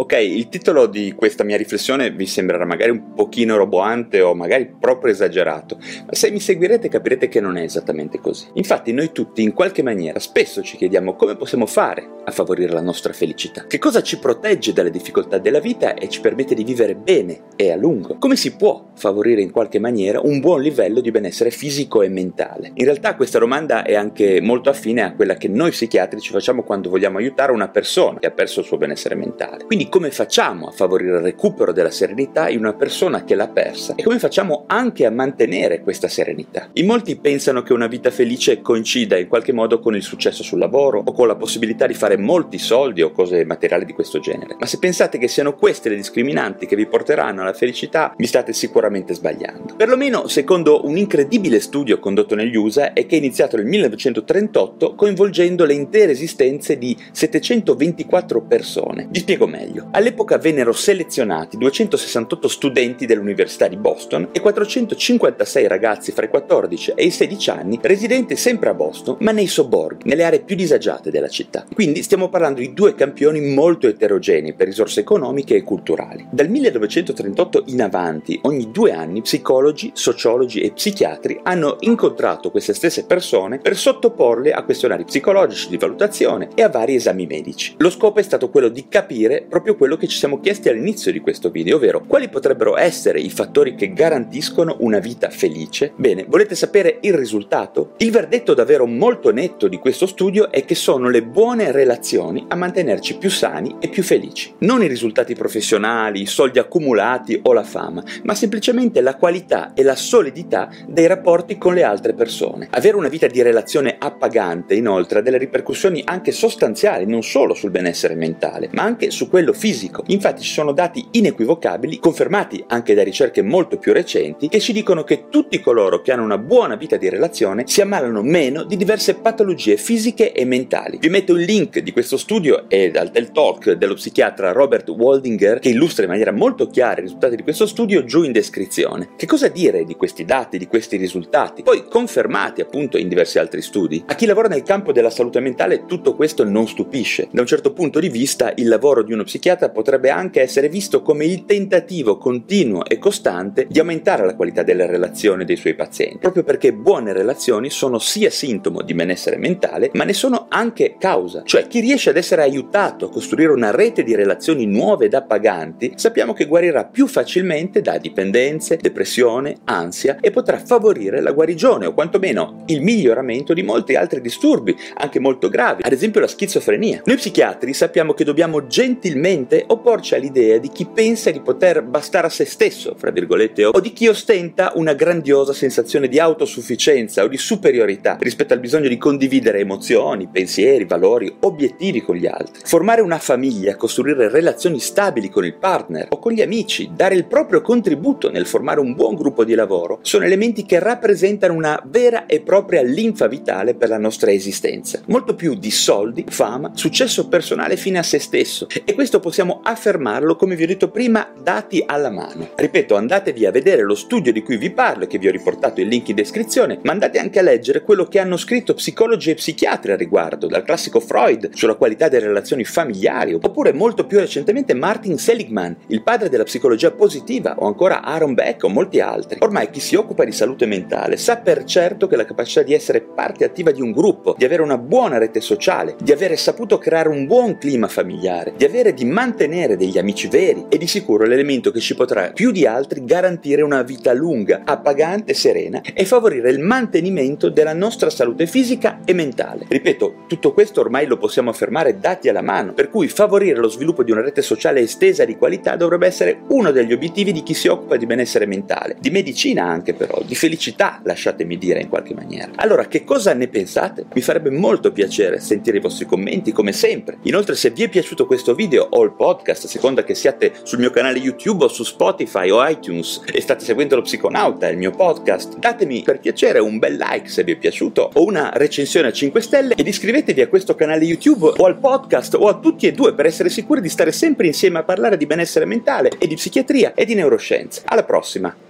Ok, il titolo di questa mia riflessione vi sembrerà magari un pochino roboante o magari proprio esagerato, ma se mi seguirete capirete che non è esattamente così. Infatti noi tutti in qualche maniera spesso ci chiediamo come possiamo fare a favorire la nostra felicità, che cosa ci protegge dalle difficoltà della vita e ci permette di vivere bene e a lungo, come si può favorire in qualche maniera un buon livello di benessere fisico e mentale. In realtà questa domanda è anche molto affine a quella che noi psichiatri ci facciamo quando vogliamo aiutare una persona che ha perso il suo benessere mentale. Quindi come facciamo a favorire il recupero della serenità in una persona che l'ha persa e come facciamo anche a mantenere questa serenità. In molti pensano che una vita felice coincida in qualche modo con il successo sul lavoro o con la possibilità di fare molti soldi o cose materiali di questo genere. Ma se pensate che siano queste le discriminanti che vi porteranno alla felicità, vi state sicuramente sbagliando. Perlomeno secondo un incredibile studio condotto negli USA e che è iniziato nel 1938 coinvolgendo le intere esistenze di 724 persone. Vi spiego meglio meglio. All'epoca vennero selezionati 268 studenti dell'Università di Boston e 456 ragazzi fra i 14 e i 16 anni residenti sempre a Boston, ma nei sobborghi, nelle aree più disagiate della città. Quindi stiamo parlando di due campioni molto eterogenei per risorse economiche e culturali. Dal 1938 in avanti, ogni due anni, psicologi, sociologi e psichiatri hanno incontrato queste stesse persone per sottoporle a questionari psicologici di valutazione e a vari esami medici. Lo scopo è stato quello di capire proprio quello che ci siamo chiesti all'inizio di questo video, ovvero quali potrebbero essere i fattori che garantiscono una vita felice? Bene, volete sapere il risultato? Il verdetto davvero molto netto di questo studio è che sono le buone relazioni a mantenerci più sani e più felici. Non i risultati professionali, i soldi accumulati o la fama, ma semplicemente la qualità e la solidità dei rapporti con le altre persone. Avere una vita di relazione appagante, inoltre, ha delle ripercussioni anche sostanziali, non solo sul benessere mentale, ma anche su quello fisico. Infatti ci sono dati inequivocabili, confermati anche da ricerche molto più recenti, che ci dicono che tutti coloro che hanno una buona vita di relazione si ammalano meno di diverse patologie fisiche e mentali. Vi metto il link di questo studio e dal TEL Talk dello psichiatra Robert Waldinger che illustra in maniera molto chiara i risultati di questo studio giù in descrizione. Che cosa dire di questi dati, di questi risultati? Poi confermati appunto in diversi altri studi. A chi lavora nel campo della salute mentale tutto questo non stupisce. Da un certo punto di vista il lavoro di uno psichiatra psichiatra potrebbe anche essere visto come il tentativo continuo e costante di aumentare la qualità delle relazioni dei suoi pazienti, proprio perché buone relazioni sono sia sintomo di benessere mentale, ma ne sono anche causa. Cioè chi riesce ad essere aiutato a costruire una rete di relazioni nuove ed appaganti, sappiamo che guarirà più facilmente da dipendenze, depressione, ansia e potrà favorire la guarigione o quantomeno il miglioramento di molti altri disturbi, anche molto gravi, ad esempio la schizofrenia. Noi psichiatri sappiamo che dobbiamo gentilmente mente opporci all'idea di chi pensa di poter bastare a se stesso, fra virgolette, o di chi ostenta una grandiosa sensazione di autosufficienza o di superiorità rispetto al bisogno di condividere emozioni, pensieri, valori, obiettivi con gli altri. Formare una famiglia, costruire relazioni stabili con il partner o con gli amici, dare il proprio contributo nel formare un buon gruppo di lavoro, sono elementi che rappresentano una vera e propria linfa vitale per la nostra esistenza. Molto più di soldi, fama, successo personale fine a se stesso. E questo possiamo affermarlo, come vi ho detto prima, dati alla mano. Ripeto, andatevi a vedere lo studio di cui vi parlo che vi ho riportato il link in descrizione, ma andate anche a leggere quello che hanno scritto psicologi e psichiatri a riguardo, dal classico Freud sulla qualità delle relazioni familiari, oppure molto più recentemente Martin Seligman, il padre della psicologia positiva, o ancora Aaron Beck o molti altri. Ormai chi si occupa di salute mentale sa per certo che la capacità di essere parte attiva di un gruppo, di avere una buona rete sociale, di avere saputo creare un buon clima familiare, di avere di mantenere degli amici veri è di sicuro l'elemento che ci potrà più di altri garantire una vita lunga, appagante, serena e favorire il mantenimento della nostra salute fisica e mentale. Ripeto, tutto questo ormai lo possiamo affermare dati alla mano, per cui favorire lo sviluppo di una rete sociale estesa di qualità dovrebbe essere uno degli obiettivi di chi si occupa di benessere mentale, di medicina anche però, di felicità, lasciatemi dire in qualche maniera. Allora, che cosa ne pensate? Mi farebbe molto piacere sentire i vostri commenti come sempre. Inoltre, se vi è piaciuto questo video o il podcast, a seconda che siate sul mio canale YouTube o su Spotify o iTunes e state seguendo lo Psiconauta, il mio podcast, datemi per piacere un bel like se vi è piaciuto o una recensione a 5 stelle ed iscrivetevi a questo canale YouTube o al podcast o a tutti e due per essere sicuri di stare sempre insieme a parlare di benessere mentale e di psichiatria e di neuroscienze. Alla prossima!